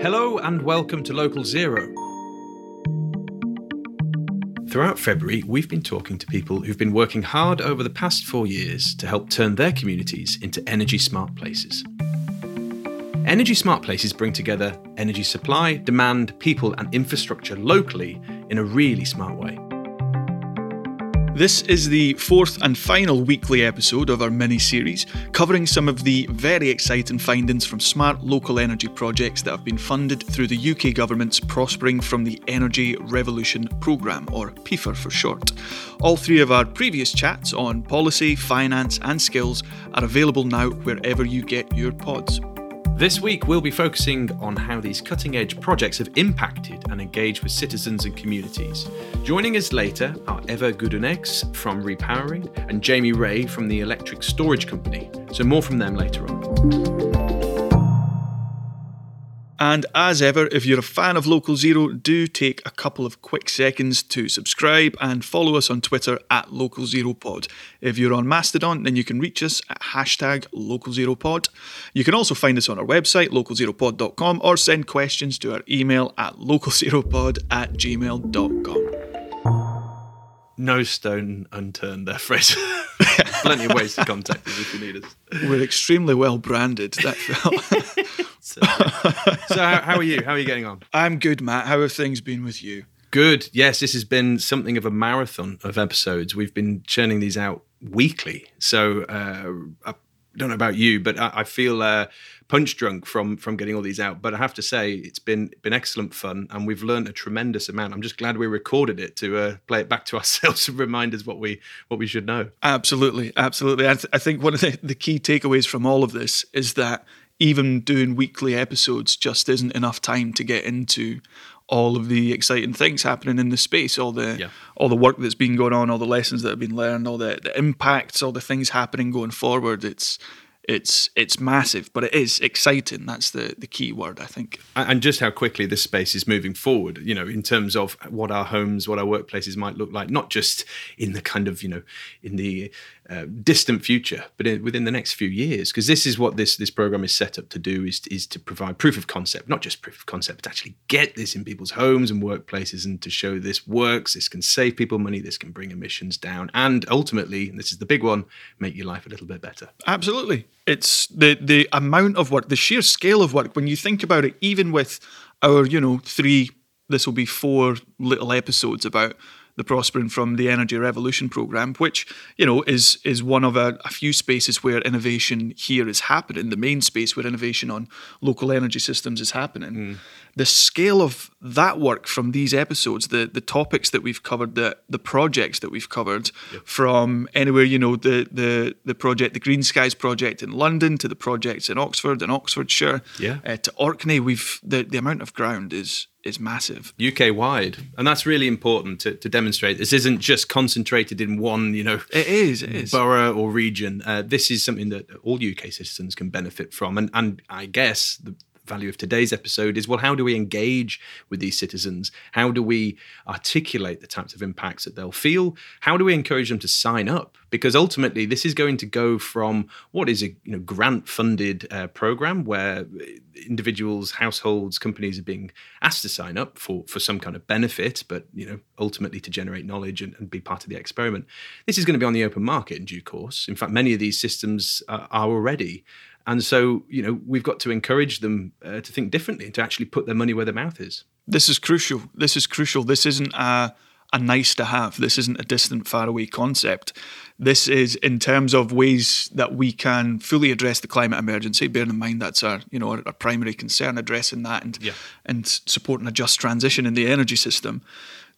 Hello and welcome to Local Zero. Throughout February, we've been talking to people who've been working hard over the past four years to help turn their communities into energy smart places. Energy smart places bring together energy supply, demand, people, and infrastructure locally in a really smart way. This is the fourth and final weekly episode of our mini series, covering some of the very exciting findings from smart local energy projects that have been funded through the UK government's Prospering from the Energy Revolution programme, or PFER for short. All three of our previous chats on policy, finance, and skills are available now wherever you get your pods. This week, we'll be focusing on how these cutting edge projects have impacted and engaged with citizens and communities. Joining us later are Eva Gudunex from Repowering and Jamie Ray from the Electric Storage Company. So, more from them later on. And as ever, if you're a fan of Local Zero, do take a couple of quick seconds to subscribe and follow us on Twitter at Local Zero Pod. If you're on Mastodon, then you can reach us at hashtag Local Zero Pod. You can also find us on our website, localzeropod.com, or send questions to our email at localzeropod at gmail.com. No stone unturned there, Fraser. Plenty of ways to contact us if you need us. We're extremely well branded, that felt. So, so how, how, are you? How are you getting on? I'm good, Matt. How have things been with you? Good. Yes, this has been something of a marathon of episodes. We've been churning these out weekly. So uh, I don't know about you, but I, I feel uh, punch drunk from from getting all these out. But I have to say, it's been been excellent fun, and we've learned a tremendous amount. I'm just glad we recorded it to uh, play it back to ourselves and remind us what we what we should know. Absolutely, absolutely. I, th- I think one of the, the key takeaways from all of this is that even doing weekly episodes just isn't enough time to get into all of the exciting things happening in the space, all the yeah. all the work that's been going on, all the lessons that have been learned, all the, the impacts, all the things happening going forward. It's it's it's massive, but it is exciting. That's the the key word, I think. And just how quickly this space is moving forward. You know, in terms of what our homes, what our workplaces might look like, not just in the kind of you know in the uh, distant future, but in, within the next few years, because this is what this this program is set up to do is is to provide proof of concept, not just proof of concept, but actually get this in people's homes and workplaces, and to show this works. This can save people money. This can bring emissions down, and ultimately, and this is the big one, make your life a little bit better. Absolutely, it's the the amount of work, the sheer scale of work. When you think about it, even with our you know three, this will be four little episodes about the Prospering from the Energy Revolution program, which you know is is one of a, a, few spaces where innovation here is happening. The main space where innovation on local energy systems is happening. Mm. The scale of that work from these episodes, the the topics that we've covered, the the projects that we've covered, yep. from anywhere you know the the the project, the Green Skies project in London, to the projects in Oxford and Oxfordshire, yeah, uh, to Orkney. We've the the amount of ground is is massive. UK wide. And that's really important to, to, demonstrate. This isn't just concentrated in one, you know, it is, it is. borough or region. Uh, this is something that all UK citizens can benefit from. And, and I guess the value of today's episode is well, how do we engage with these citizens? How do we articulate the types of impacts that they'll feel? How do we encourage them to sign up? Because ultimately, this is going to go from what is a you know, grant funded uh, program where individuals, households, companies are being asked to sign up for, for some kind of benefit, but you know ultimately to generate knowledge and, and be part of the experiment. This is going to be on the open market in due course. In fact, many of these systems uh, are already. And so, you know, we've got to encourage them uh, to think differently and to actually put their money where their mouth is. This is crucial. This is crucial. This isn't a, a nice to have. This isn't a distant, far away concept. This is in terms of ways that we can fully address the climate emergency. Bearing in mind that's our, you know, our, our primary concern, addressing that and Yeah. and supporting a just transition in the energy system.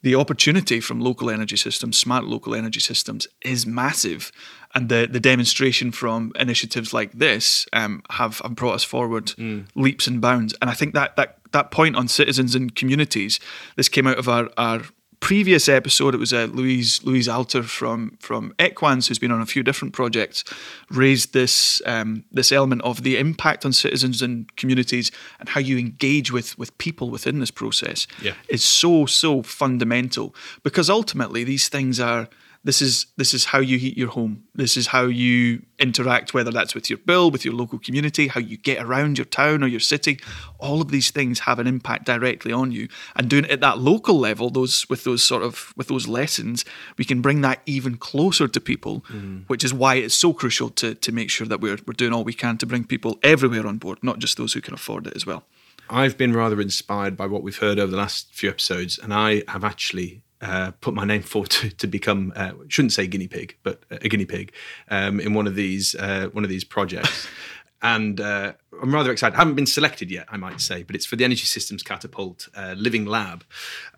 The opportunity from local energy systems, smart local energy systems, is massive, and the the demonstration from initiatives like this um, have, have brought us forward leaps and bounds. And I think that that that point on citizens and communities, this came out of our our previous episode, it was uh, Louise Louise Alter from from Equans, who's been on a few different projects, raised this um, this element of the impact on citizens and communities and how you engage with with people within this process. Yeah. is so so fundamental because ultimately these things are. This is this is how you heat your home. This is how you interact, whether that's with your bill, with your local community, how you get around your town or your city. All of these things have an impact directly on you. And doing it at that local level, those with those sort of with those lessons, we can bring that even closer to people, mm. which is why it's so crucial to to make sure that we're we're doing all we can to bring people everywhere on board, not just those who can afford it as well. I've been rather inspired by what we've heard over the last few episodes, and I have actually uh, put my name forward to, to become uh, shouldn't say guinea pig, but a guinea pig um, in one of these uh, one of these projects. And uh, I'm rather excited. I haven't been selected yet, I might say, but it's for the Energy Systems Catapult uh, Living Lab,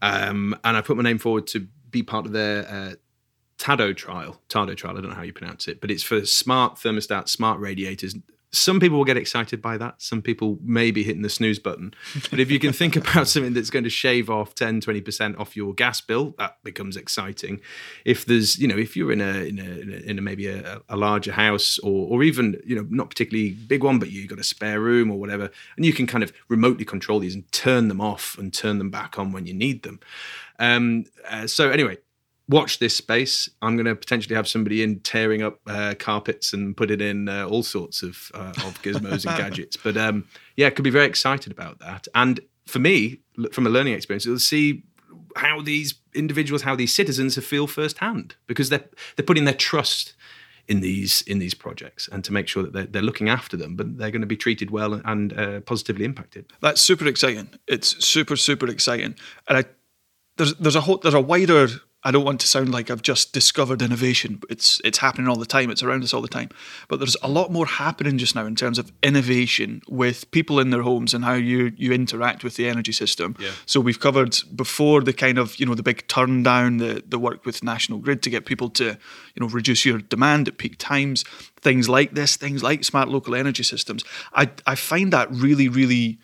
um, and I put my name forward to be part of their uh, TADO trial. TADO trial. I don't know how you pronounce it, but it's for smart thermostats, smart radiators. Some people will get excited by that. Some people may be hitting the snooze button. But if you can think about something that's going to shave off 10, 20% off your gas bill, that becomes exciting. If there's, you know, if you're in a, in a, in a, maybe a, a larger house or, or even, you know, not particularly big one, but you've got a spare room or whatever, and you can kind of remotely control these and turn them off and turn them back on when you need them. Um, uh, so anyway, watch this space. I'm going to potentially have somebody in tearing up uh, carpets and put it in uh, all sorts of uh, of gizmos and gadgets. But um, yeah, could be very excited about that. And for me, from a learning experience, you'll see how these individuals, how these citizens feel firsthand because they're they're putting their trust in these in these projects and to make sure that they're, they're looking after them, but they're going to be treated well and uh, positively impacted. That's super exciting. It's super super exciting, and I there's there's a whole there's a wider. I don't want to sound like I've just discovered innovation. It's it's happening all the time. It's around us all the time. But there's a lot more happening just now in terms of innovation with people in their homes and how you you interact with the energy system. Yeah. So we've covered before the kind of you know the big turn down, the the work with National Grid to get people to you know reduce your demand at peak times. Things like this, things like smart local energy systems. I I find that really really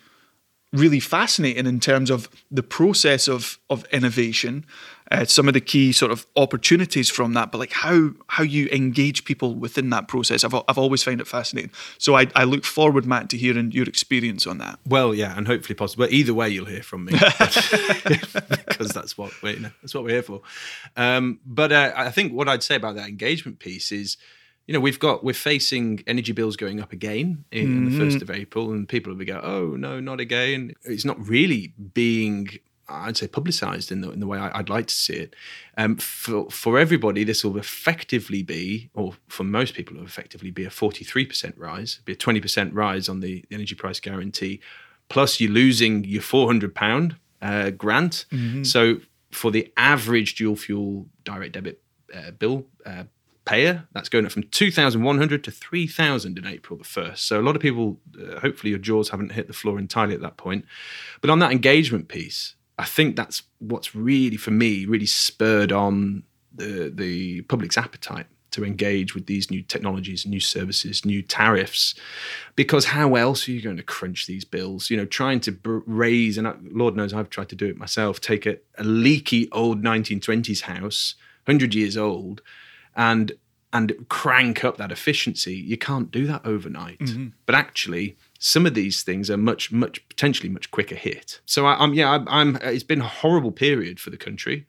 really fascinating in terms of the process of of innovation, uh, some of the key sort of opportunities from that, but like how how you engage people within that process. I've I've always found it fascinating. So I, I look forward, Matt, to hearing your experience on that. Well, yeah, and hopefully possible. But either way, you'll hear from me because that's what we you know, that's what we're here for. Um, but uh, I think what I'd say about that engagement piece is, you know, we've got we're facing energy bills going up again in, the first of April, and people will be go, oh no, not again. It's not really being. I'd say publicised in the in the way I, I'd like to see it. Um, for for everybody, this will effectively be, or for most people, will effectively be a forty three percent rise, be a twenty percent rise on the energy price guarantee, plus you're losing your four hundred pound uh, grant. So for the average dual fuel direct debit uh, bill uh, payer, that's going up from two thousand one hundred to three thousand in April the first. So a lot of people, uh, hopefully, your jaws haven't hit the floor entirely at that point. But on that engagement piece, I think that's what's really, for me, really spurred on the the public's appetite to engage with these new technologies, new services, new tariffs, because how else are you going to crunch these bills? You know, trying to raise, and Lord knows I've tried to do it myself, take a, a leaky old 1920s house, 100 years old, and and crank up that efficiency. You can't do that overnight. Mm-hmm. But actually, some of these things are much, much potentially much quicker hit. So I, am yeah, I, I'm. It's been a horrible period for the country,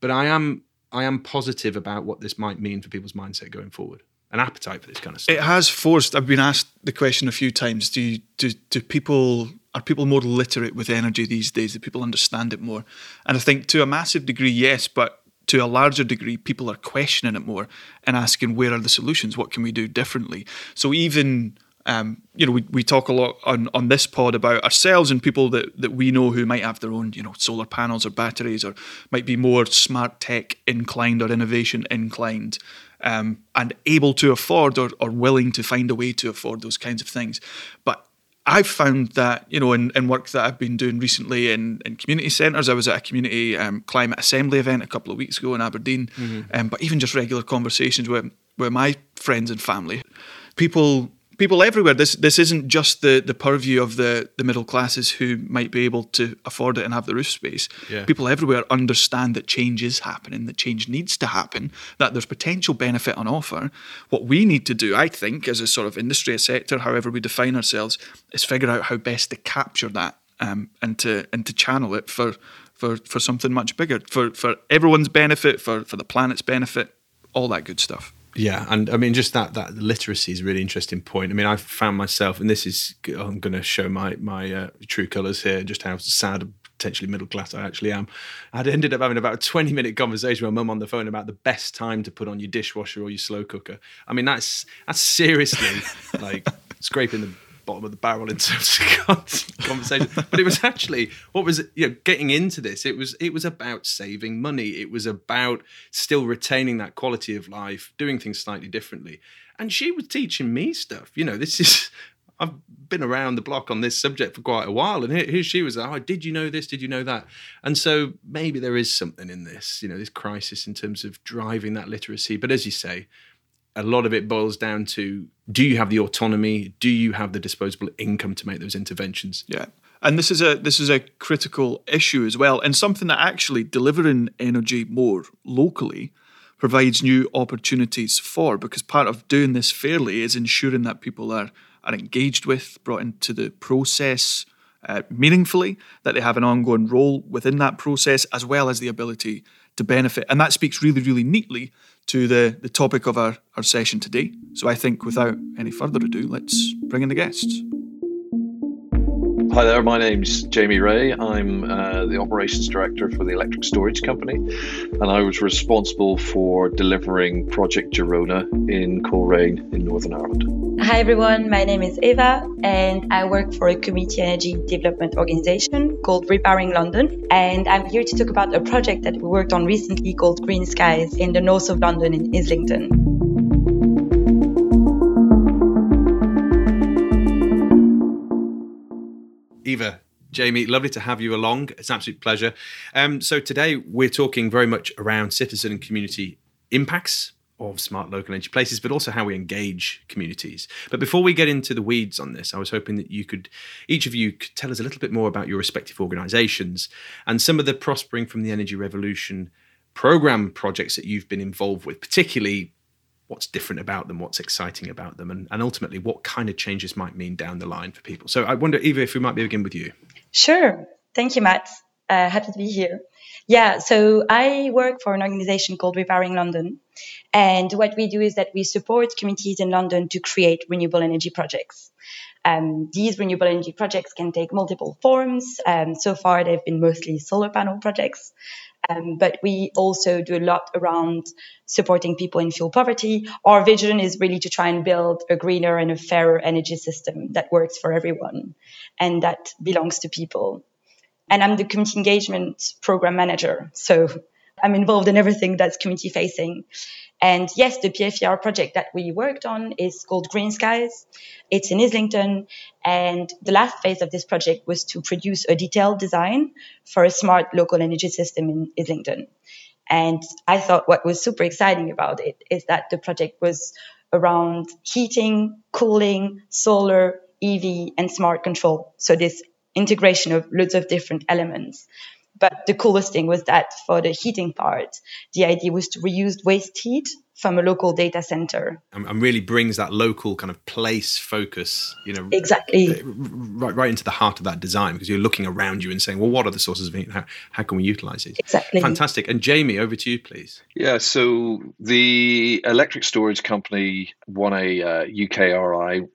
but I am I am positive about what this might mean for people's mindset going forward. An appetite for this kind of stuff. It has forced. I've been asked the question a few times. Do you, do do people are people more literate with energy these days? Do people understand it more? And I think to a massive degree, yes, but to a larger degree, people are questioning it more and asking where are the solutions? What can we do differently? So even um, you know, we, we talk a lot on, on this pod about ourselves and people that, that we know who might have their own, you know, solar panels or batteries or might be more smart tech inclined or innovation inclined um, and able to afford or, or willing to find a way to afford those kinds of things. But I've found that, you know, in, in work that I've been doing recently in, in community centres, I was at a community um, climate assembly event a couple of weeks ago in Aberdeen, mm-hmm. um, but even just regular conversations with, with my friends and family, people people everywhere. This this isn't just the the purview of the the middle classes who might be able to afford it and have the roof space. Yeah. People everywhere understand that change is happening, that change needs to happen, that there's potential benefit on offer. What we need to do, I think, as a sort of industry, a sector, however we define ourselves, is figure out how best to capture that um, and to and to channel it for for for something much bigger, for for everyone's benefit, for for the planet's benefit, all that good stuff. Yeah, and I mean, just that that literacy is a really interesting point. I mean, I've found myself, and this is I'm going to show my my uh, true colours here, just how sad potentially middle class I actually am. I'd ended up having about a 20 minute conversation with my mum on the phone about the best time to put on your dishwasher or your slow cooker. I mean, that's that's seriously like scraping the bottom of the barrel in terms of conversation. but it was actually what was you know getting into this. It was it was about saving money. It was about still retaining that quality of life, doing things slightly differently. And she was teaching me stuff. You know, this is I've been around the block on this subject for quite a while, and here, here, she was. Oh, did you know this? Did you know that? And so maybe there is something in this, you know, this crisis in terms of driving that literacy. But as you say, a lot of it boils down to do you have the autonomy? Do you have the disposable income to make those interventions? Yeah. And this is a this is a critical issue as well and something that actually delivering energy more locally provides new opportunities for because part of doing this fairly is ensuring that people are are engaged with brought into the process uh, meaningfully that they have an ongoing role within that process as well as the ability to benefit. And that speaks really really neatly to the, the topic of our, our session today. So I think without any further ado, let's bring in the guests. Hi there, my name's Jamie Ray. I'm uh, the operations director for the electric storage company, and I was responsible for delivering Project Girona in Coleraine in Northern Ireland. Hi everyone, my name is Eva, and I work for a community energy development organization called Repowering London. And I'm here to talk about a project that we worked on recently called Green Skies in the north of London in Islington. Eva, Jamie, lovely to have you along. It's an absolute pleasure. Um, so today we're talking very much around citizen and community impacts of smart local energy places, but also how we engage communities. But before we get into the weeds on this, I was hoping that you could, each of you, could tell us a little bit more about your respective organisations and some of the prospering from the energy revolution program projects that you've been involved with, particularly what's different about them, what's exciting about them, and, and ultimately what kind of changes might mean down the line for people. So I wonder, Eva, if we might begin with you. Sure. Thank you, Matt. Uh, happy to be here. Yeah, so I work for an organization called Repowering London. And what we do is that we support communities in London to create renewable energy projects. Um, these renewable energy projects can take multiple forms. Um, so far, they've been mostly solar panel projects, um, but we also do a lot around supporting people in fuel poverty. Our vision is really to try and build a greener and a fairer energy system that works for everyone and that belongs to people. And I'm the community engagement program manager. So I'm involved in everything that's community facing. And yes, the PFER project that we worked on is called Green Skies. It's in Islington. And the last phase of this project was to produce a detailed design for a smart local energy system in Islington. And I thought what was super exciting about it is that the project was around heating, cooling, solar, EV, and smart control. So this integration of loads of different elements. But the coolest thing was that for the heating part, the idea was to reuse waste heat from a local data center. And, really brings that local kind of place focus, you know, exactly right, right into the heart of that design because you're looking around you and saying, well, what are the sources of heat? How, how can we utilize these? Exactly. Fantastic. And Jamie, over to you, please. Yeah. So the electric storage company won a uh, UKRI,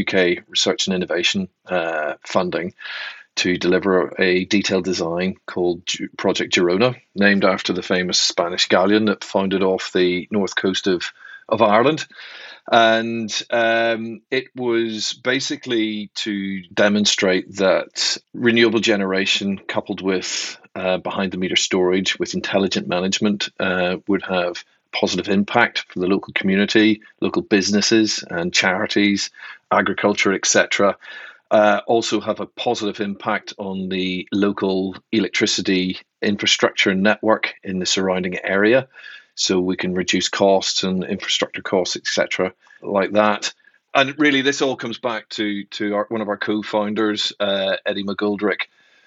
UK Research and Innovation uh, funding to deliver a detailed design called Project Girona, named after the famous Spanish galleon that founded off the north coast of, of Ireland. And um, it was basically to demonstrate that renewable generation coupled with uh, behind the meter storage with intelligent management uh, would have positive impact for the local community, local businesses and charities, agriculture, etc uh, also have a positive impact on the local electricity infrastructure and network in the surrounding area. So we can reduce costs and infrastructure costs, etc., like that. And really, this all comes back to to our, one of our co-founders, uh, Eddie McGoldrick,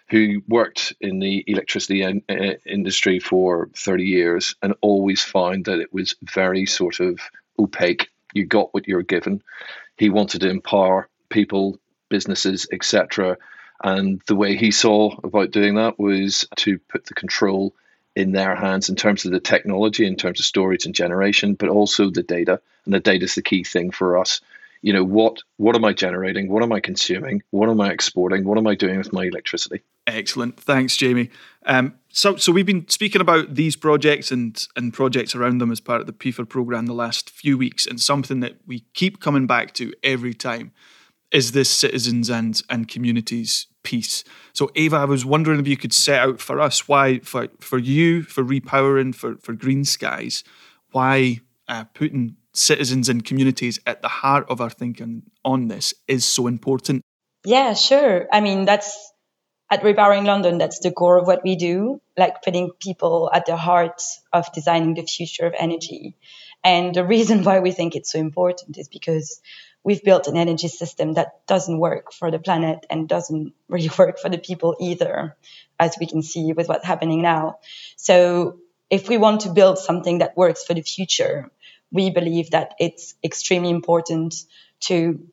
who worked in the electricity in, uh, industry for 30 years and always found that it was very sort of opaque. You got what you're given. He wanted to empower people businesses, etc. And the way he saw about doing that was to put the control in their hands in terms of the technology, in terms of storage and generation, but also the data. And the data is the key thing for us. You know, what what am I generating? What am I consuming? What am I exporting? What am I doing with my electricity? Excellent. Thanks, Jamie. Um, so, so we've been speaking about these projects and and projects around them as part of the PFER program the last few weeks, and something that we keep coming back to every time is this citizens and and communities piece. So Ava, I was wondering if you could set out for us why for for you for repowering for for Green Skies, why uh, putting citizens and communities at the heart of our thinking on this is so important. Yeah, sure. I mean that's at Repowering London, that's the core of what we do, like putting people at the heart of designing the future of energy. And the reason why we think it's so important is because we've built an energy system that doesn't work for the planet and doesn't really work for the people either, as we can see with what's happening now. So if we want to build something that works for the future, we believe that it's extremely important to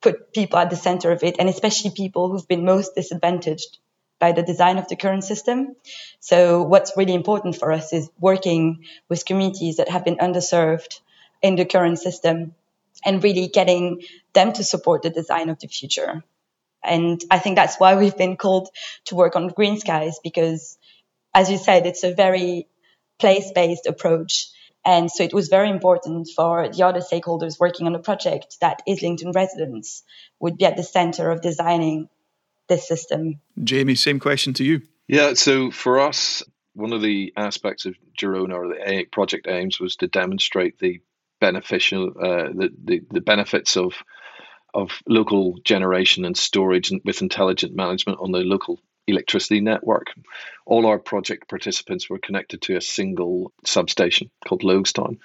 put people at the center of it, and especially people who've been most disadvantaged by the design of the current system. So what's really important for us is working with communities that have been underserved in the current system and really getting them to support the design of the future. And I think that's why we've been called to work on Green Skies because, as you said, it's a very place based approach. And so it was very important for the other stakeholders working on the project that Islington residents would be at the center of designing this system. Jamie, same question to you. Yeah, so for us, one of the aspects of Girona or the project aims was to demonstrate the beneficial uh, the, the the benefits of of local generation and storage with intelligent management on the local electricity network. All our project participants were connected to a single substation called Loguestown.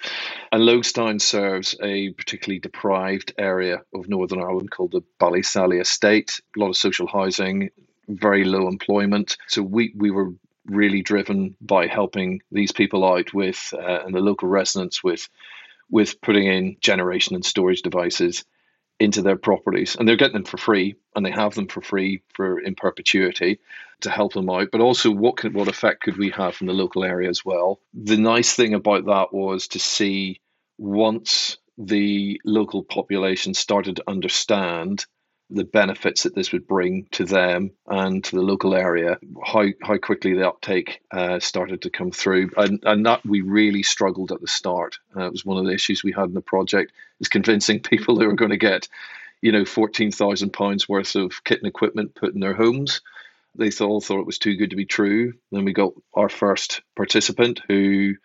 And Loguestown serves a particularly deprived area of Northern Ireland called the Ballysally Estate, a lot of social housing, very low employment. So we, we were really driven by helping these people out with, uh, and the local residents with with putting in generation and storage devices into their properties. And they're getting them for free and they have them for free for in perpetuity to help them out. But also what could what effect could we have from the local area as well? The nice thing about that was to see once the local population started to understand the benefits that this would bring to them and to the local area, how how quickly the uptake uh, started to come through, and and that we really struggled at the start. Uh, it was one of the issues we had in the project is convincing people who were going to get, you know, fourteen thousand pounds worth of kit and equipment put in their homes. They all thought it was too good to be true. Then we got our first participant who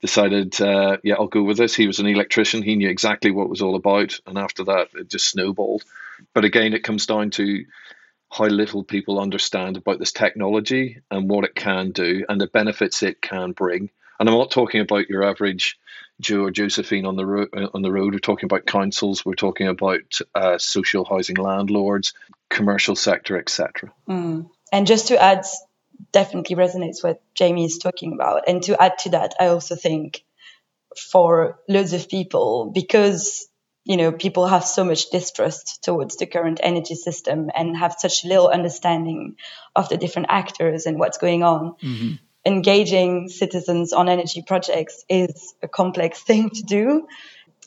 decided, uh, yeah, I'll go with this. He was an electrician. He knew exactly what it was all about. And after that, it just snowballed. But again, it comes down to how little people understand about this technology and what it can do and the benefits it can bring. And I'm not talking about your average Joe or Josephine on the road. On the road, we're talking about councils. We're talking about uh, social housing landlords, commercial sector, etc. Mm. And just to add definitely resonates what Jamie is talking about. And to add to that, I also think for loads of people, because you know people have so much distrust towards the current energy system and have such little understanding of the different actors and what's going on. Mm-hmm. Engaging citizens on energy projects is a complex thing to do,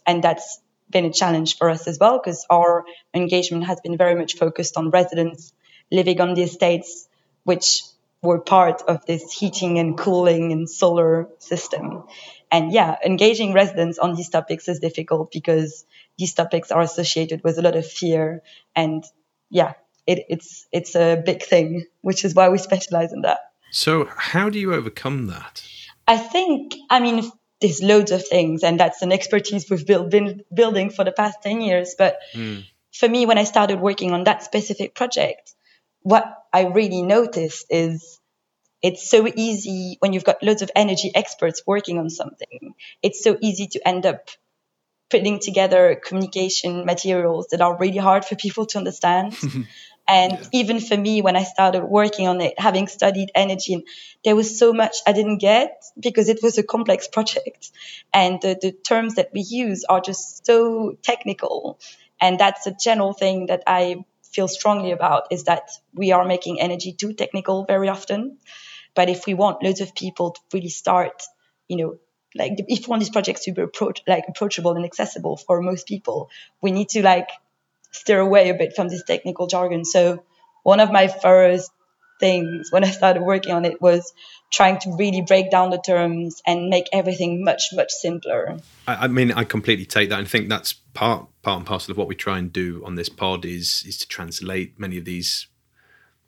and that's been a challenge for us as well because our engagement has been very much focused on residents living on the estates, which were part of this heating and cooling and solar system. And yeah, engaging residents on these topics is difficult because these topics are associated with a lot of fear. And yeah, it, it's it's a big thing, which is why we specialize in that. So, how do you overcome that? I think, I mean, there's loads of things, and that's an expertise we've built, been building for the past 10 years. But mm. for me, when I started working on that specific project, what I really noticed is it's so easy when you've got loads of energy experts working on something. It's so easy to end up putting together communication materials that are really hard for people to understand. and yeah. even for me, when I started working on it, having studied energy, there was so much I didn't get because it was a complex project. And the, the terms that we use are just so technical. And that's a general thing that I feel strongly about is that we are making energy too technical very often. But if we want loads of people to really start, you know, like if we want these projects to be approach, like approachable and accessible for most people, we need to like steer away a bit from this technical jargon. So one of my first things when I started working on it was trying to really break down the terms and make everything much much simpler. I, I mean, I completely take that and think that's part part and parcel of what we try and do on this pod is is to translate many of these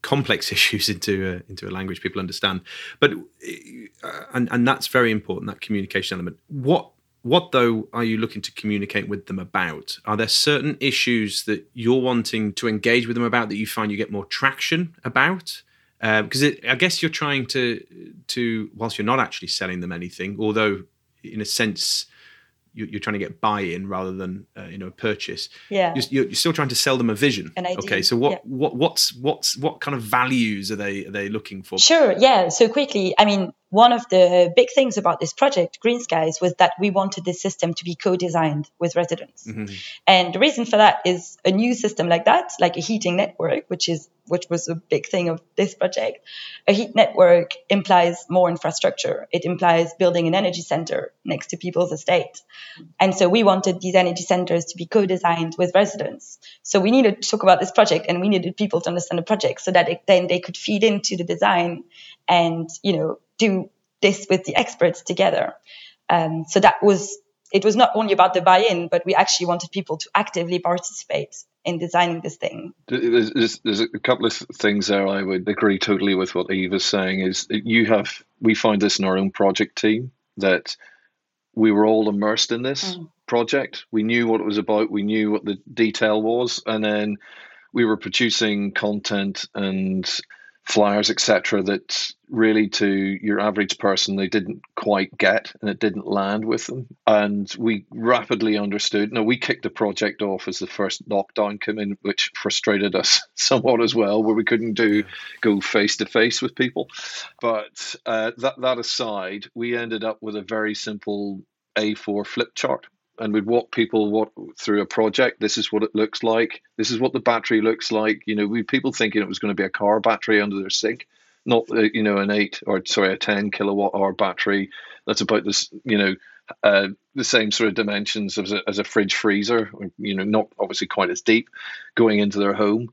complex issues into a, into a language people understand. But uh, and and that's very important that communication element. What what though are you looking to communicate with them about? Are there certain issues that you're wanting to engage with them about that you find you get more traction about? Because um, I guess you're trying to to whilst you're not actually selling them anything, although in a sense you're trying to get buy-in rather than uh, you know a purchase. Yeah, you're, you're, still trying to sell them a vision. An idea. Okay, so what yeah. what what's what's what kind of values are they are they looking for? Sure. Yeah. So quickly, I mean, one of the big things about this project, Green Skies, was that we wanted this system to be co-designed with residents. Mm-hmm. And the reason for that is a new system like that, like a heating network, which is which was a big thing of this project. A heat network implies more infrastructure. It implies building an energy center next to people's estate. And so we wanted these energy centers to be co-designed with residents. So we needed to talk about this project and we needed people to understand the project so that it, then they could feed into the design and, you know, do this with the experts together. Um, so that was it was not only about the buy-in, but we actually wanted people to actively participate in designing this thing. There's, there's, a couple of things there I would agree totally with what Eve is saying. Is you have we find this in our own project team that we were all immersed in this mm. project. We knew what it was about. We knew what the detail was, and then we were producing content and flyers, etc., that really to your average person they didn't quite get and it didn't land with them. And we rapidly understood. Now we kicked the project off as the first lockdown came in, which frustrated us somewhat as well, where we couldn't do go face to face with people. But uh, that that aside, we ended up with a very simple A4 flip chart and we'd walk people what through a project. This is what it looks like. This is what the battery looks like. You know, we people thinking it was going to be a car battery under their sink, not uh, you know an eight or sorry a ten kilowatt hour battery. That's about this you know uh, the same sort of dimensions as a, as a fridge freezer. You know, not obviously quite as deep, going into their home.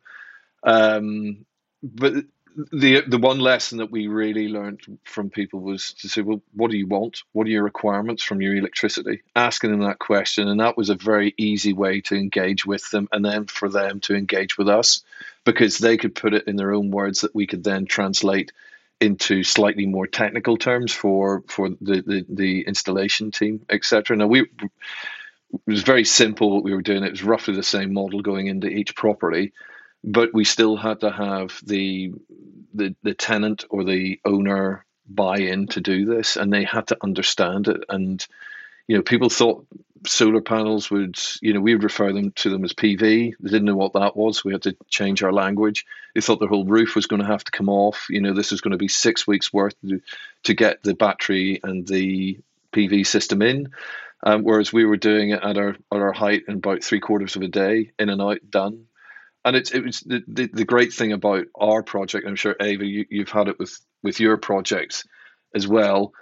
Um, but the the one lesson that we really learned from people was to say, well, what do you want? What are your requirements from your electricity? Asking them that question, and that was a very easy way to engage with them, and then for them to engage with us, because they could put it in their own words that we could then translate into slightly more technical terms for for the the, the installation team, etc. Now we. It was very simple what we were doing. It was roughly the same model going into each property, but we still had to have the the, the tenant or the owner buy in to do this and they had to understand it and you know people thought solar panels would, you know, we would refer them to them as PV. They didn't know what that was. We had to change our language. They thought their whole roof was going to have to come off. You know, this is going to be six weeks worth to, to get the battery and the PV system in. Um, whereas we were doing it at our at our height in about three quarters of a day, in and out, done. And it's it was the, the, the great thing about our project. I'm sure Ava, you, you've had it with with your projects as well,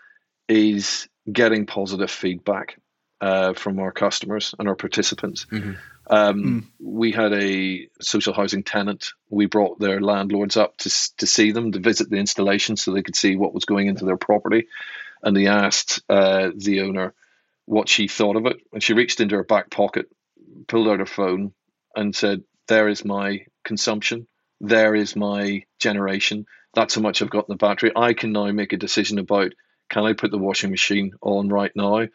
is getting positive feedback uh, from our customers and our participants. Mm-hmm. Um, mm. We had a social housing tenant. We brought their landlords up to to see them, to visit the installation, so they could see what was going into their property. And they asked uh, the owner what she thought of it, and she reached into her back pocket, pulled out her phone, and said, "There is my consumption. There is my generation. That's how much I've got in the battery. I can now make a decision about." Can I put the washing machine on right now?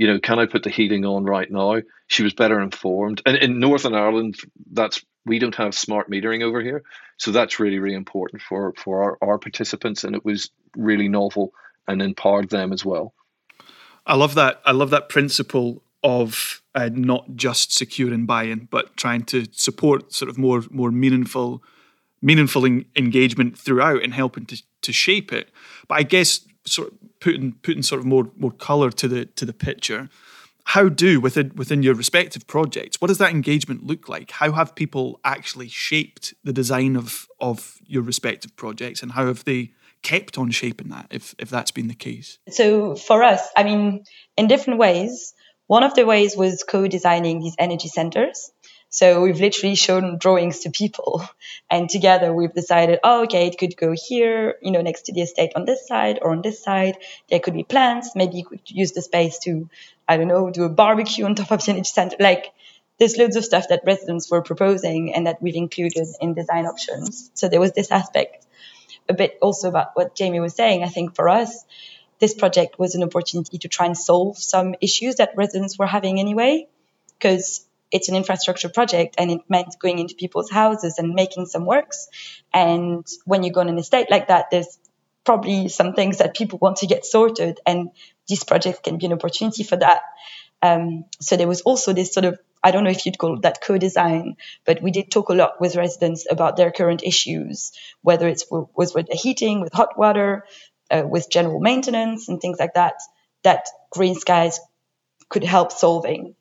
you know, can I put the heating on right now? She was better informed. And in Northern Ireland, that's we don't have smart metering over here, so that's really really important for for our, our participants, and it was really novel and empowered them as well. I love that. I love that principle of uh, not just securing buy-in, but trying to support sort of more more meaningful meaningful en- engagement throughout and helping to to shape it. But I guess sort of putting putting sort of more more color to the to the picture how do within within your respective projects what does that engagement look like how have people actually shaped the design of of your respective projects and how have they kept on shaping that if if that's been the case so for us i mean in different ways one of the ways was co-designing these energy centers so we've literally shown drawings to people, and together we've decided, oh, okay, it could go here, you know, next to the estate on this side or on this side. There could be plants. Maybe you could use the space to, I don't know, do a barbecue on top of the energy center. Like, there's loads of stuff that residents were proposing and that we've included in design options. So there was this aspect. A bit also about what Jamie was saying. I think for us, this project was an opportunity to try and solve some issues that residents were having anyway. Because it's an infrastructure project and it meant going into people's houses and making some works. And when you go on an estate like that, there's probably some things that people want to get sorted, and this project can be an opportunity for that. Um, so there was also this sort of I don't know if you'd call that co-design, but we did talk a lot with residents about their current issues, whether it was with the heating, with hot water, uh, with general maintenance, and things like that. That Green Skies could help solving.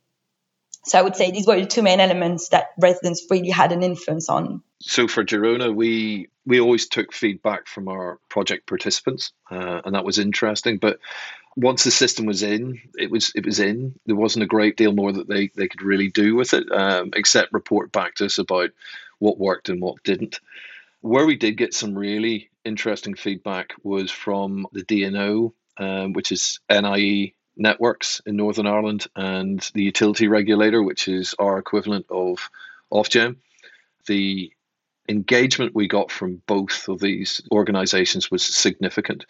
So I would say these were the two main elements that residents really had an influence on. So for Girona, we we always took feedback from our project participants, uh, and that was interesting. But once the system was in, it was it was in. There wasn't a great deal more that they they could really do with it, um, except report back to us about what worked and what didn't. Where we did get some really interesting feedback was from the DNO, um, which is NIE networks in Northern Ireland and the utility regulator, which is our equivalent of Ofgem. The engagement we got from both of these organizations was significant.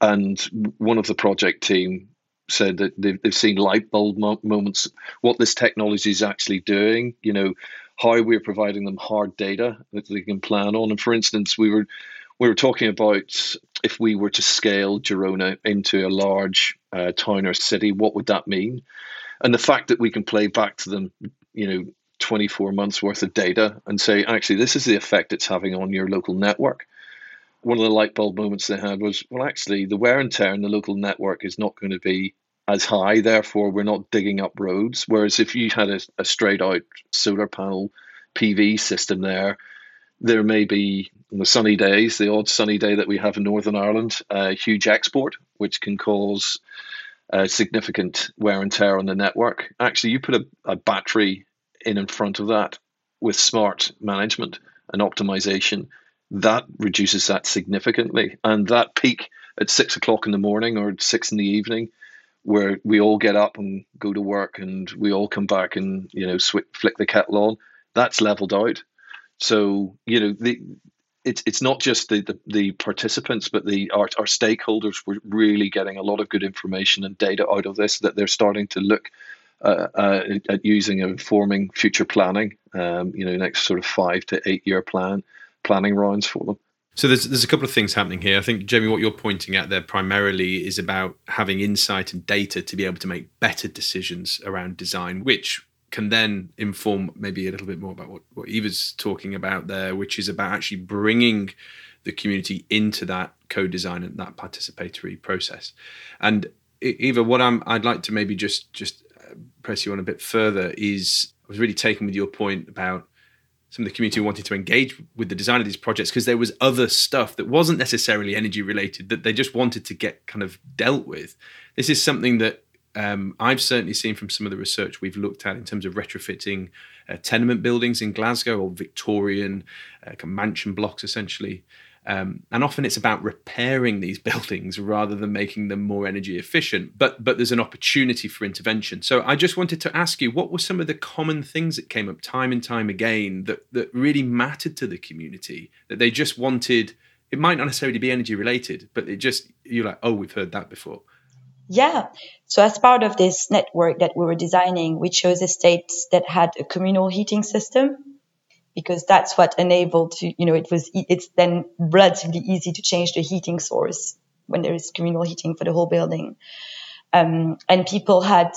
And one of the project team said that they've, they've seen light bulb mo- moments, what this technology is actually doing, you know, how we're providing them hard data that they can plan on. And for instance, we were we were talking about if we were to scale Girona into a large uh, town or city, what would that mean? And the fact that we can play back to them, you know, 24 months worth of data and say, actually, this is the effect it's having on your local network. One of the light bulb moments they had was, well, actually, the wear and tear in the local network is not going to be as high. Therefore, we're not digging up roads. Whereas if you had a, a straight out solar panel PV system there, there may be on the sunny days, the odd sunny day that we have in Northern Ireland, a huge export, which can cause uh, significant wear and tear on the network. Actually, you put a, a battery in in front of that with smart management and optimization, that reduces that significantly. And that peak at six o'clock in the morning or six in the evening, where we all get up and go to work and we all come back and you know sw- flick the kettle on, that's leveled out. So you know the it's it's not just the, the, the, participants, but the our, our stakeholders were really getting a lot of good information and data out of this that they're starting to look uh, uh, at using and informing future planning. Um, you know, next sort of five to eight year plan planning rounds for them. So there's there's a couple of things happening here. I think Jamie, what you're pointing at there primarily is about having insight and data to be able to make better decisions around design, which can then inform maybe a little bit more about what, what Eva's talking about there, which is about actually bringing the community into that co-design and that participatory process. And Eva, what I'm I'd like to maybe just just uh, press you on a bit further is I was really taken with your point about some of the community wanted to engage with the design of these projects because there was other stuff that wasn't necessarily energy related that they just wanted to get kind of dealt with. This is something that um, I've certainly seen from some of the research we've looked at in terms of retrofitting uh, tenement buildings in Glasgow or Victorian uh, mansion blocks, essentially. Um, and often it's about repairing these buildings rather than making them more energy efficient. But but there's an opportunity for intervention. So I just wanted to ask you, what were some of the common things that came up time and time again that that really mattered to the community that they just wanted? It might not necessarily be energy related, but it just you're like, oh, we've heard that before. Yeah. So as part of this network that we were designing, we chose estates that had a communal heating system because that's what enabled to, you know, it was, it's then relatively easy to change the heating source when there is communal heating for the whole building. Um, and people had,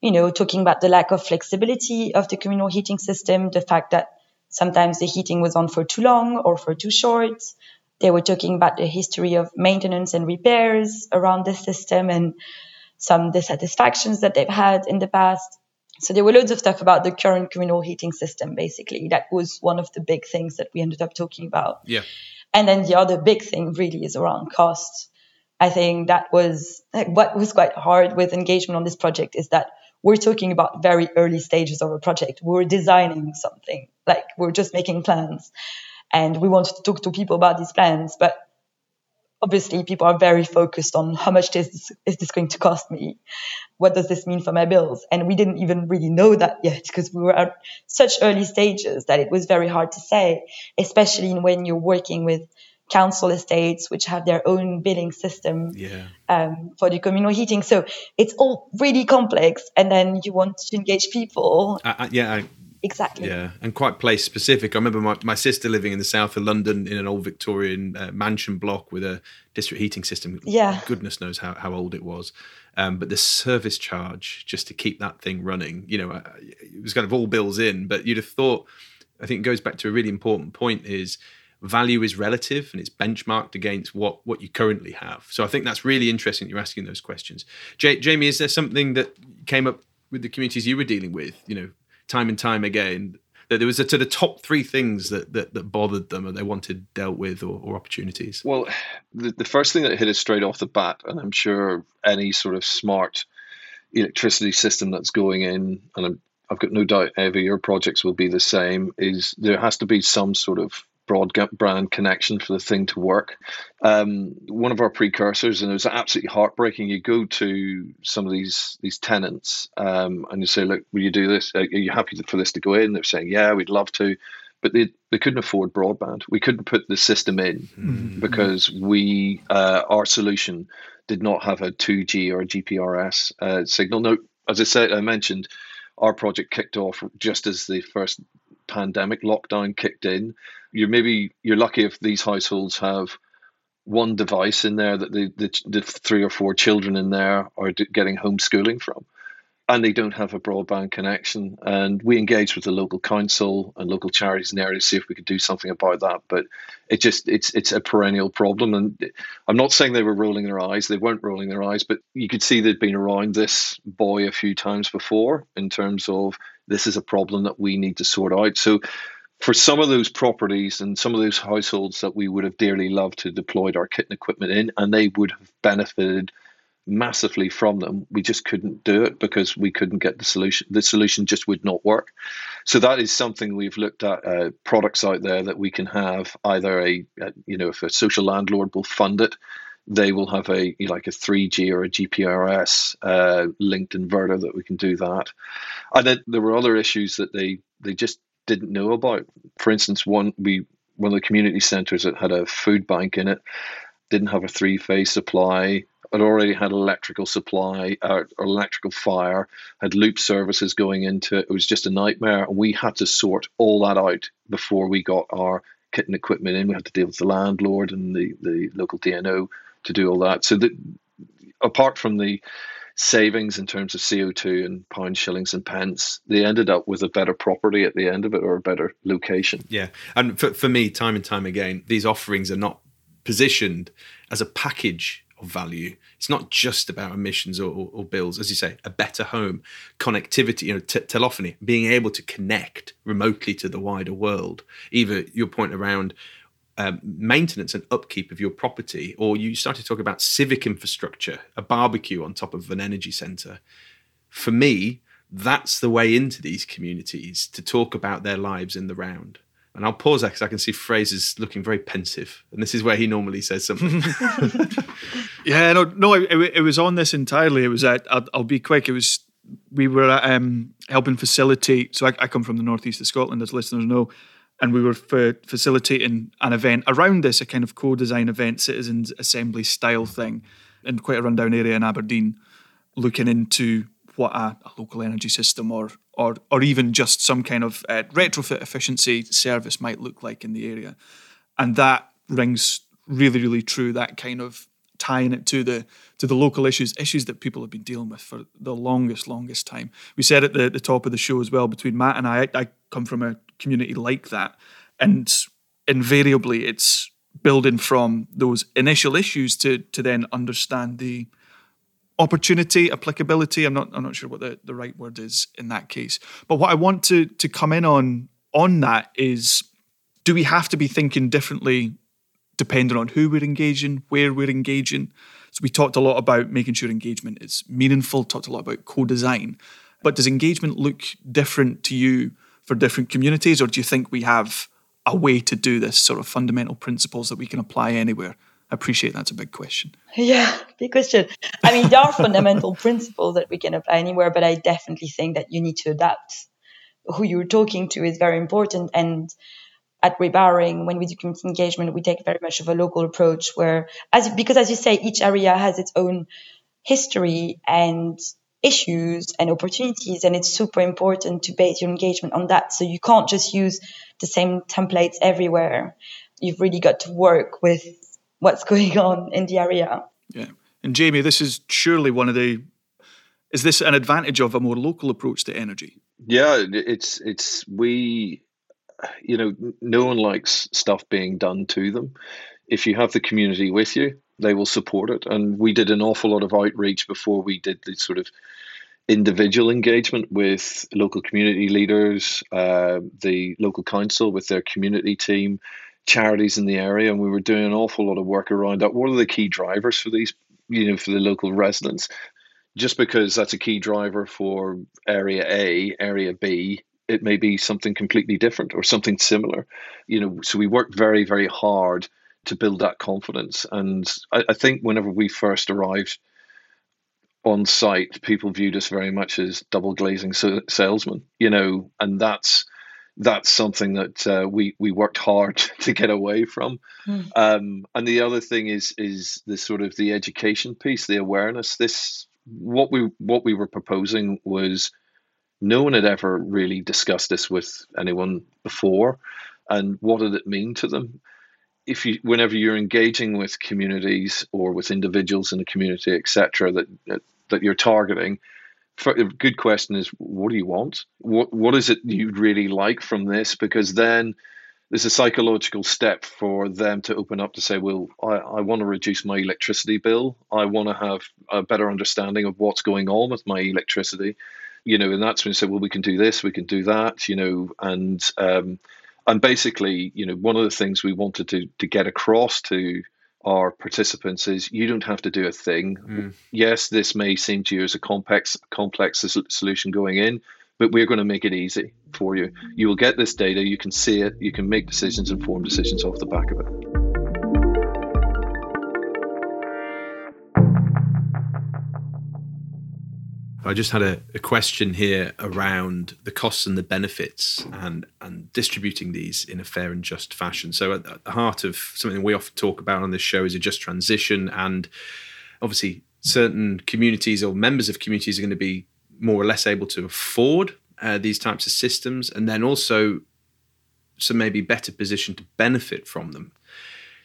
you know, talking about the lack of flexibility of the communal heating system, the fact that sometimes the heating was on for too long or for too short, they were talking about the history of maintenance and repairs around the system and some dissatisfactions that they've had in the past. So there were loads of stuff about the current communal heating system, basically. That was one of the big things that we ended up talking about. Yeah. And then the other big thing really is around cost. I think that was what was quite hard with engagement on this project is that we're talking about very early stages of a project. We're designing something, like we're just making plans and we wanted to talk to people about these plans but obviously people are very focused on how much is this, is this going to cost me? What does this mean for my bills? And we didn't even really know that yet because we were at such early stages that it was very hard to say especially when you're working with council estates which have their own billing system yeah. um, for the communal heating. So it's all really complex and then you want to engage people. Uh, uh, yeah I- exactly. Yeah, and quite place specific. I remember my, my sister living in the south of London in an old Victorian uh, mansion block with a district heating system. Yeah. Goodness knows how, how old it was. Um, but the service charge just to keep that thing running, you know, uh, it was kind of all bills in, but you'd have thought, I think it goes back to a really important point is value is relative and it's benchmarked against what what you currently have. So I think that's really interesting. You're asking those questions. J- Jamie, is there something that came up with the communities you were dealing with? You know, time and time again that there was a, to the top three things that, that, that bothered them or they wanted dealt with or, or opportunities? Well, the, the first thing that hit us straight off the bat, and I'm sure any sort of smart electricity system that's going in, and I'm, I've got no doubt every your projects will be the same, is there has to be some sort of broadband connection for the thing to work. Um, one of our precursors, and it was absolutely heartbreaking. You go to some of these these tenants um, and you say, "Look, will you do this? Are you happy for this to go in?" They're saying, "Yeah, we'd love to." But they, they couldn't afford broadband. We couldn't put the system in mm-hmm. because we uh, our solution did not have a 2G or a GPRS uh, signal. No, as I said, I mentioned, our project kicked off just as the first pandemic lockdown kicked in, you're maybe you're lucky if these households have one device in there that the, the, the three or four children in there are getting homeschooling from and they don't have a broadband connection. And we engaged with the local council and local charities in the area to see if we could do something about that. But it just it's it's a perennial problem. And I'm not saying they were rolling their eyes; they weren't rolling their eyes, but you could see they'd been around this boy a few times before in terms of this is a problem that we need to sort out. So. For some of those properties and some of those households that we would have dearly loved to deployed our kit and equipment in, and they would have benefited massively from them. We just couldn't do it because we couldn't get the solution. The solution just would not work. So that is something we've looked at uh, products out there that we can have either a, a, you know if a social landlord will fund it, they will have a like a 3G or a GPRS uh, linked inverter that we can do that. And then there were other issues that they they just didn't know about. For instance, one we one of the community centres that had a food bank in it didn't have a three phase supply had already had electrical supply uh, or electrical fire, had loop services going into it. It was just a nightmare. And we had to sort all that out before we got our kit and equipment in. We had to deal with the landlord and the, the local DNO to do all that. So that apart from the savings in terms of CO2 and pounds, shillings, and pence, they ended up with a better property at the end of it or a better location. Yeah. And for, for me, time and time again, these offerings are not positioned as a package of value. It's not just about emissions or, or, or bills, as you say, a better home, connectivity, you know, t- telephony, being able to connect remotely to the wider world. Either your point around um, maintenance and upkeep of your property, or you start to talk about civic infrastructure, a barbecue on top of an energy center. For me, that's the way into these communities to talk about their lives in the round. And I'll pause there because I can see Fraser's looking very pensive, and this is where he normally says something. yeah, no, no, it, it, was on this entirely. It was at. I'll, I'll be quick. It was we were um, helping facilitate. So I, I, come from the northeast of Scotland, as listeners know, and we were facilitating an event around this, a kind of co-design event, citizens assembly style thing, in quite a rundown area in Aberdeen, looking into what a, a local energy system or or or even just some kind of uh, retrofit efficiency service might look like in the area, and that rings really really true. That kind of tying it to the to the local issues, issues that people have been dealing with for the longest longest time. We said at the, the top of the show as well. Between Matt and I, I come from a community like that, and invariably it's building from those initial issues to to then understand the opportunity, applicability. I'm not I'm not sure what the, the right word is in that case. But what I want to to come in on on that is do we have to be thinking differently depending on who we're engaging, where we're engaging? So we talked a lot about making sure engagement is meaningful, talked a lot about co-design. But does engagement look different to you for different communities, or do you think we have a way to do this sort of fundamental principles that we can apply anywhere? I appreciate that's a big question. Yeah, big question. I mean, there are fundamental principles that we can apply anywhere, but I definitely think that you need to adapt. Who you're talking to is very important. And at Repowering, when we do community engagement, we take very much of a local approach where, as because as you say, each area has its own history and issues and opportunities, and it's super important to base your engagement on that. So you can't just use the same templates everywhere. You've really got to work with what's going on in the area. Yeah. And Jamie, this is surely one of the is this an advantage of a more local approach to energy? Yeah, it's it's we you know, no one likes stuff being done to them. If you have the community with you, they will support it. And we did an awful lot of outreach before we did the sort of individual engagement with local community leaders, uh, the local council with their community team, charities in the area, and we were doing an awful lot of work around that. What are the key drivers for these, you know, for the local residents? Just because that's a key driver for area A, area B, it may be something completely different or something similar. You know, so we worked very, very hard to build that confidence. And I, I think whenever we first arrived on site, people viewed us very much as double glazing salesmen, you know, and that's that's something that uh, we we worked hard to get away from. Mm. Um, and the other thing is is the sort of the education piece, the awareness. This what we what we were proposing was no one had ever really discussed this with anyone before, and what did it mean to them? If you, whenever you're engaging with communities or with individuals in a community, etc., that that you're targeting, good question is what do you want? What what is it you'd really like from this? Because then there's a psychological step for them to open up to say, well, I, I want to reduce my electricity bill. I want to have a better understanding of what's going on with my electricity. You know, and that's when you say, well, we can do this, we can do that, you know, and um, and basically, you know, one of the things we wanted to to get across to our participants is you don't have to do a thing. Mm. Yes, this may seem to you as a complex complex solution going in, but we're going to make it easy for you. You will get this data, you can see it, you can make decisions, informed decisions off the back of it. I just had a, a, question here around the costs and the benefits and, and distributing these in a fair and just fashion. So, at, at the heart of something we often talk about on this show is a just transition. And obviously, certain communities or members of communities are going to be more or less able to afford uh, these types of systems. And then also, so maybe better positioned to benefit from them.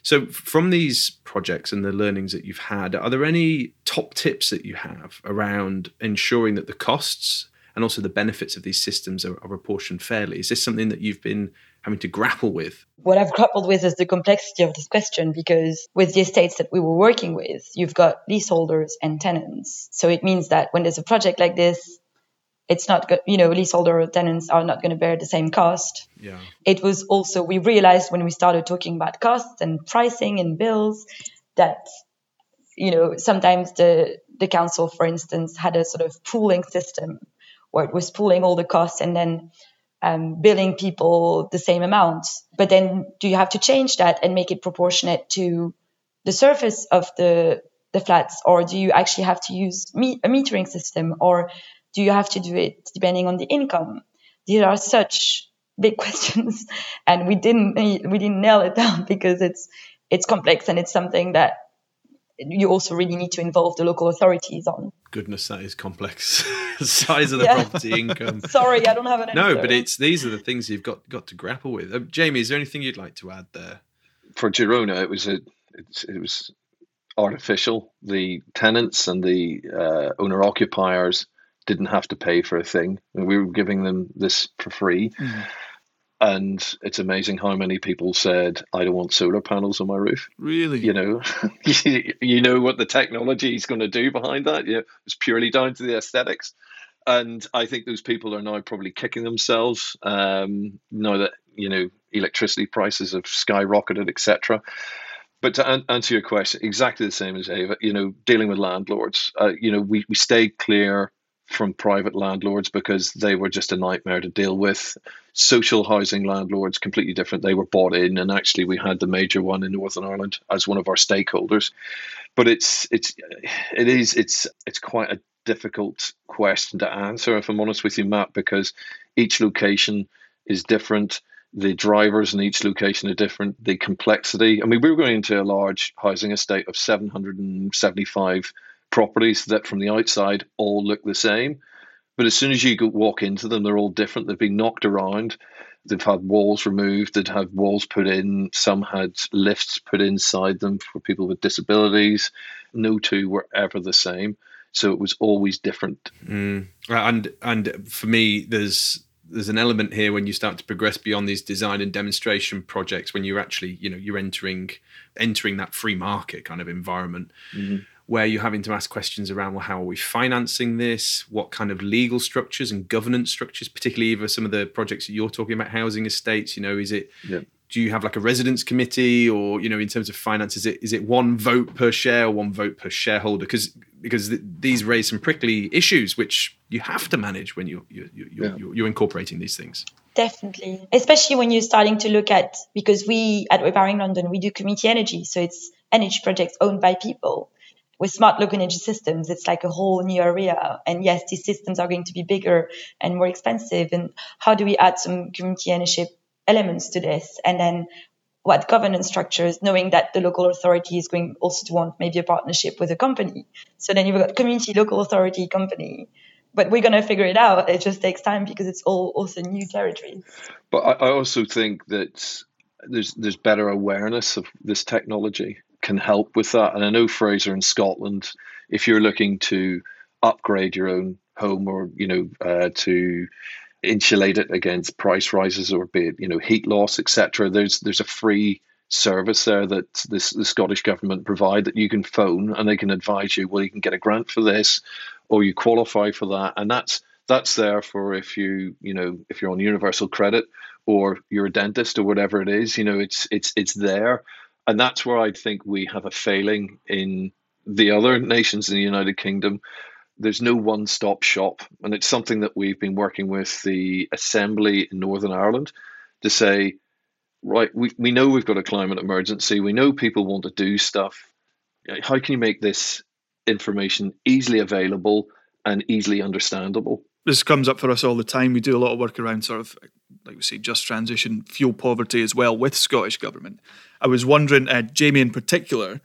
So, from these projects and the learnings that you've had, are there any top tips that you have around ensuring that the costs and also the benefits of these systems are, are apportioned fairly? Is this something that you've been having to grapple with? What I've grappled with is the complexity of this question because with the estates that we were working with, you've got leaseholders and tenants. So it means that when there's a project like this, it's not go- you know leaseholder tenants are not going to bear the same cost. Yeah. it was also we realized when we started talking about costs and pricing and bills that you know sometimes the the council for instance had a sort of pooling system where it was pooling all the costs and then um, billing people the same amount. But then do you have to change that and make it proportionate to the surface of the the flats? Or do you actually have to use me- a metering system? Or do you have to do it depending on the income these are such big questions and we didn't we didn't nail it down because it's it's complex and it's something that you also really need to involve the local authorities on Goodness, that is complex. Size of the Yeah. property income. sorry i don't have an No, but it's these are the things you've got got to grapple with. Uh, Jamie, is there anything you'd like to add there? for Girona, it was a, it's, it was artificial. The tenants and the uh, owner occupiers didn't have to pay for a thing. We were giving them this for free, and it's amazing how many people said, "I don't want solar panels on my roof." Really? You know, you, you know what the technology is going to do behind that. Yeah, it's purely down to the aesthetics. And I think those people are now probably kicking themselves um, now that you know electricity prices have skyrocketed, etc. But to an- answer your question, exactly the same as Ava. You know, dealing with landlords. Uh, you know, we we stayed clear from private landlords because they were just a nightmare to deal with. Social housing landlords, completely different. They were bought in, and actually, we had the major one in Northern Ireland as one of our stakeholders. But it's it's it is it's it's quite a difficult question to answer, if I'm honest with you, Matt, because each location is different. The drivers in each location are different. The complexity. I mean, we were going into a large housing estate of 775 properties that, from the outside, all look the same. But as soon as you walk into them, they're all different. They've been knocked around. They've had walls removed. They'd had walls put in. Some had lifts put inside them for people with disabilities. No two were ever the same. So it was always different. Mm. And and for me, there's there's an element here when you start to progress beyond these design and demonstration projects when you're actually you know you're entering entering that free market kind of environment where you're having to ask questions around well how are we financing this what kind of legal structures and governance structures particularly even some of the projects that you're talking about housing estates you know is it Yeah. do you have like a residence committee or you know in terms of finance is it is it one vote per share or one vote per shareholder because because th- these raise some prickly issues which you have to manage when you you you you're, Yeah. you're, you're incorporating these things Definitely, especially when you're starting to look at because we at Repowering London we do community energy, so it's energy projects owned by people. With smart local energy systems, it's like a whole new area. And yes, these systems are going to be bigger and more expensive. And how do we add some community ownership elements to this? And then what governance structures, knowing that the local authority is going also to want maybe a partnership with a company. So then you've got community, local authority, company. But we're going to figure it out. It just takes time because it's all also new territory. But I, I also think that there's there's better awareness of this technology can help with that. And I know Fraser in Scotland, if you're looking to upgrade your own home or you know uh, to insulate it against price rises or be it you know heat loss etc there's there's a free service there that this the Scottish government provide that you can phone and they can advise you well you can get a grant for this or you qualify for that and that's that's there for if you you know if you're on universal credit or you're a dentist or whatever it is you know it's it's it's there and that's where I think we have a failing in the other nations in the United Kingdom there's no one stop shop. And it's something that we've been working with the Assembly in Northern Ireland to say, right, we, we know we've got a climate emergency. We know people want to do stuff. How can you make this information easily available and easily understandable? This comes up for us all the time. We do a lot of work around sort of, like we say, just transition, fuel poverty as well with Scottish government. I was wondering, uh, Jamie in particular,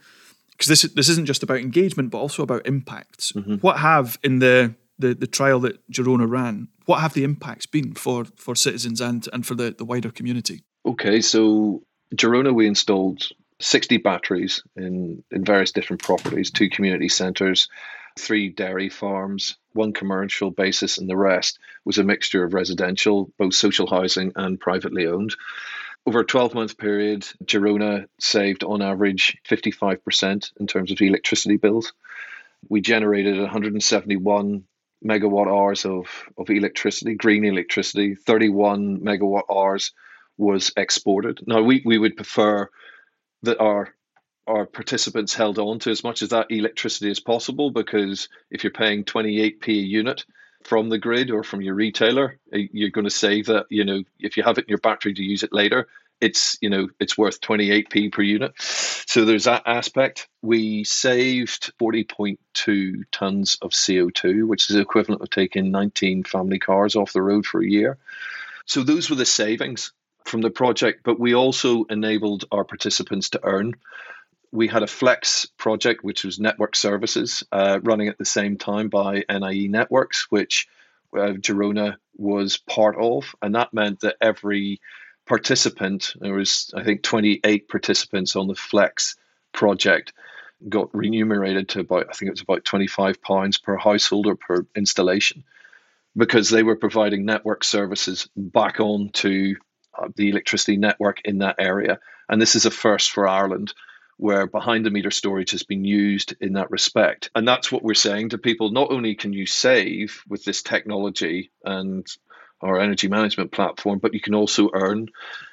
because this this isn't just about engagement, but also about impacts. What have in the, the the trial that Girona ran? What have the impacts been for for citizens and and for the, the wider community? Okay, so Girona, we installed 60 batteries in, in various different properties, two community centres, three dairy farms, one commercial basis, and the rest was a mixture of residential, both social housing and privately owned. Over a 12 month period, Girona saved on average 55% in terms of electricity bills. We generated 171 megawatt hours of, of electricity, green electricity, 31 megawatt hours was exported. Now, we, we would prefer that our our participants held on to as much of that electricity as possible because if you're paying 28p a unit from the grid or from your retailer, eh, you're going to save that. You know, if you have it in your battery to use it later, it's you know it's worth 28p per unit. So there's that aspect. We saved 40.2 tons of CO2, which is equivalent of taking 19 family cars off the road for a year. So those were the savings from the project, but we also enabled our participants to earn. We had a flex project, which was network services, uh, running at the same time by NIE Networks, which uh, Girona was part of. And that meant that every participant, there was, I think, 28 participants on the flex project, got remunerated to about, I think it was about 25 pounds per household or per installation because they were providing network services back on to uh, the electricity network in that area. And this is a first for Ireland where behind the meter storage has been used in that respect. And that's what we're saying to people. Not only can you save with this technology and our energy management platform, but you can also earn.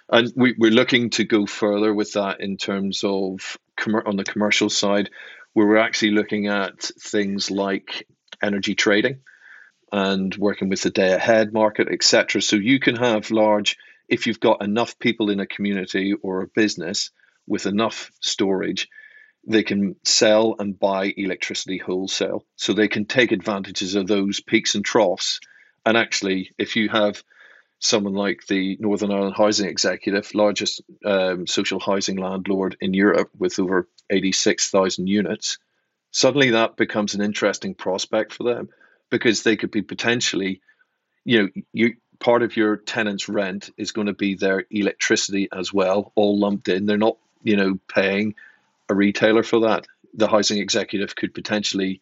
And we, are looking to go further with that in terms of com- on the commercial side, where we're actually looking at things like energy trading and working with the day ahead market, etc. So you can have large if you've got enough people in a community or a business with enough storage, they can sell and buy electricity wholesale. So they can take advantages of those peaks and troughs. And actually, if you have someone like the Northern Ireland Housing Executive, largest um, social housing landlord in Europe with over 86,000 units, suddenly that becomes an interesting prospect for them because they could be potentially, you know, you part of your tenant's rent is going to be their electricity as well, all lumped in. They're not, you know, paying a retailer for that. The housing executive could potentially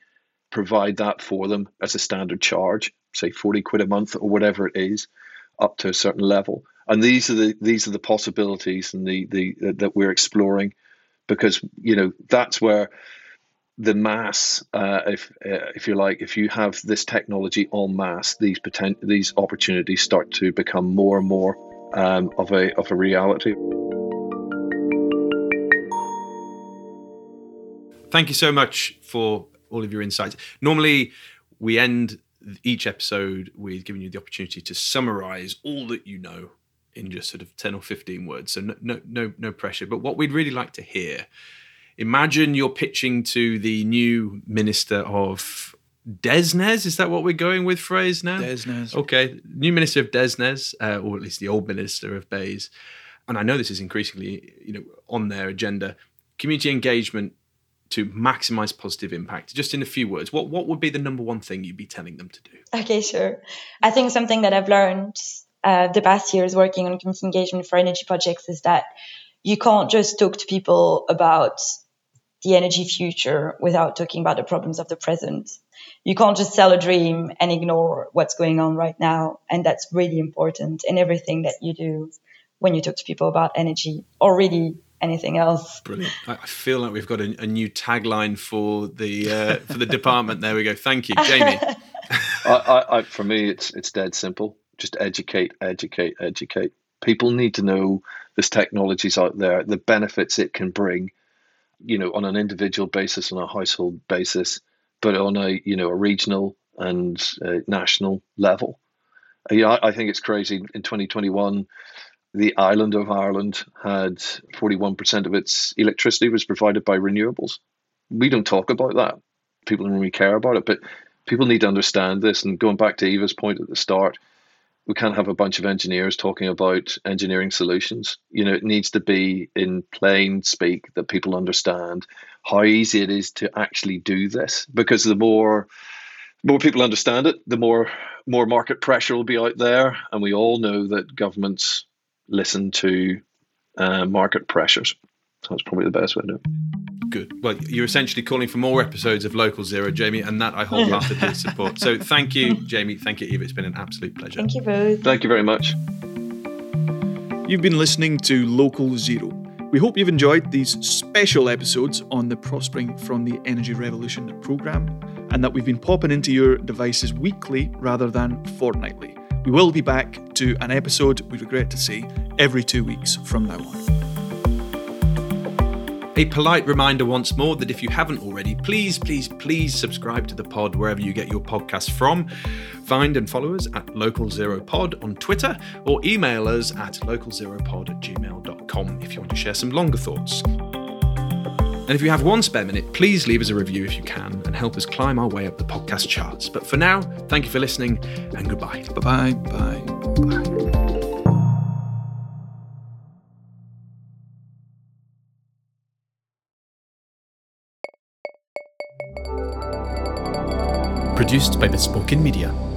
provide that for them as a standard charge, say 40 quid a month or whatever it is, up to a certain level. And these are the these are the possibilities and the the that we're exploring because you know that's where the mass, uh, if uh, if you like, if you have this technology en masse, these potent- these opportunities start to become more and more um, of a of a reality. Thank you so much for all of your insights. Normally, we end each episode with giving you the opportunity to summarize all that you know in just sort of 10 or 15 words. So no no no, no pressure. But what we'd really like to hear imagine you're pitching to the new minister of DESNZ. Is that what we're going with phrase now? DESNZ. Okay, new minister of DESNZ, uh, or at least the old minister of BEIS. And I know this is increasingly, you know, on their agenda. Community engagement to maximize positive impact. Just in a few words, what what would be the number one thing you'd be telling them to do? Okay, sure. I think something that I've learned uh, the past years working on community engagement for energy projects is that you can't just talk to people about the energy future without talking about the problems of the present. You can't just sell a dream and ignore what's going on right now. And that's really important in everything that you do when you talk to people about energy or really anything else. Brilliant. I feel like we've got a, a new tagline for the uh, for the department. There we go. Thank you, Jamie. I, I, I, for me, it's it's dead simple. Just educate, educate, educate. People need to know this technology's out there, the benefits it can bring, you know, on an individual basis, on a household basis, but on a you know a regional and uh, national level. Yeah, I, I think it's crazy. In 2021, the island of Ireland had 41% of its electricity was provided by renewables. We don't talk about that. People don't really care about it, but people need to understand this. And going back to Eva's point at the start, we can't have a bunch of engineers talking about engineering solutions. You know, it needs to be in plain speak that people understand how easy it is to actually do this. Because the more more people understand it, the more more market pressure will be out there, and we all know that governments listen to uh, market pressures. So that's probably the best way to do it. Good. Well, you're essentially calling for more episodes of Local Zero, Jamie, and that I wholeheartedly support. So thank you, Jamie. Thank you, Eva. It's been an absolute pleasure. Thank you both. Thank you very much. You've been listening to Local Zero. We hope you've enjoyed these special episodes on the Prospering from the Energy Revolution programme and that we've been popping into your devices weekly rather than fortnightly. We will be back to an episode, we regret to say, every two weeks from now on. A polite reminder once more that if you haven't already, please, please, please subscribe to the pod wherever you get your podcasts from. Find and follow us at Local Zero Pod on Twitter or email us at localzeropod at gmail.com if you want to share some longer thoughts. And if you have one spare minute, please leave us a review if you can and help us climb our way up the podcast charts. But for now, thank you for listening and goodbye. Bye bye. Bye. Produced by Bespoken Media.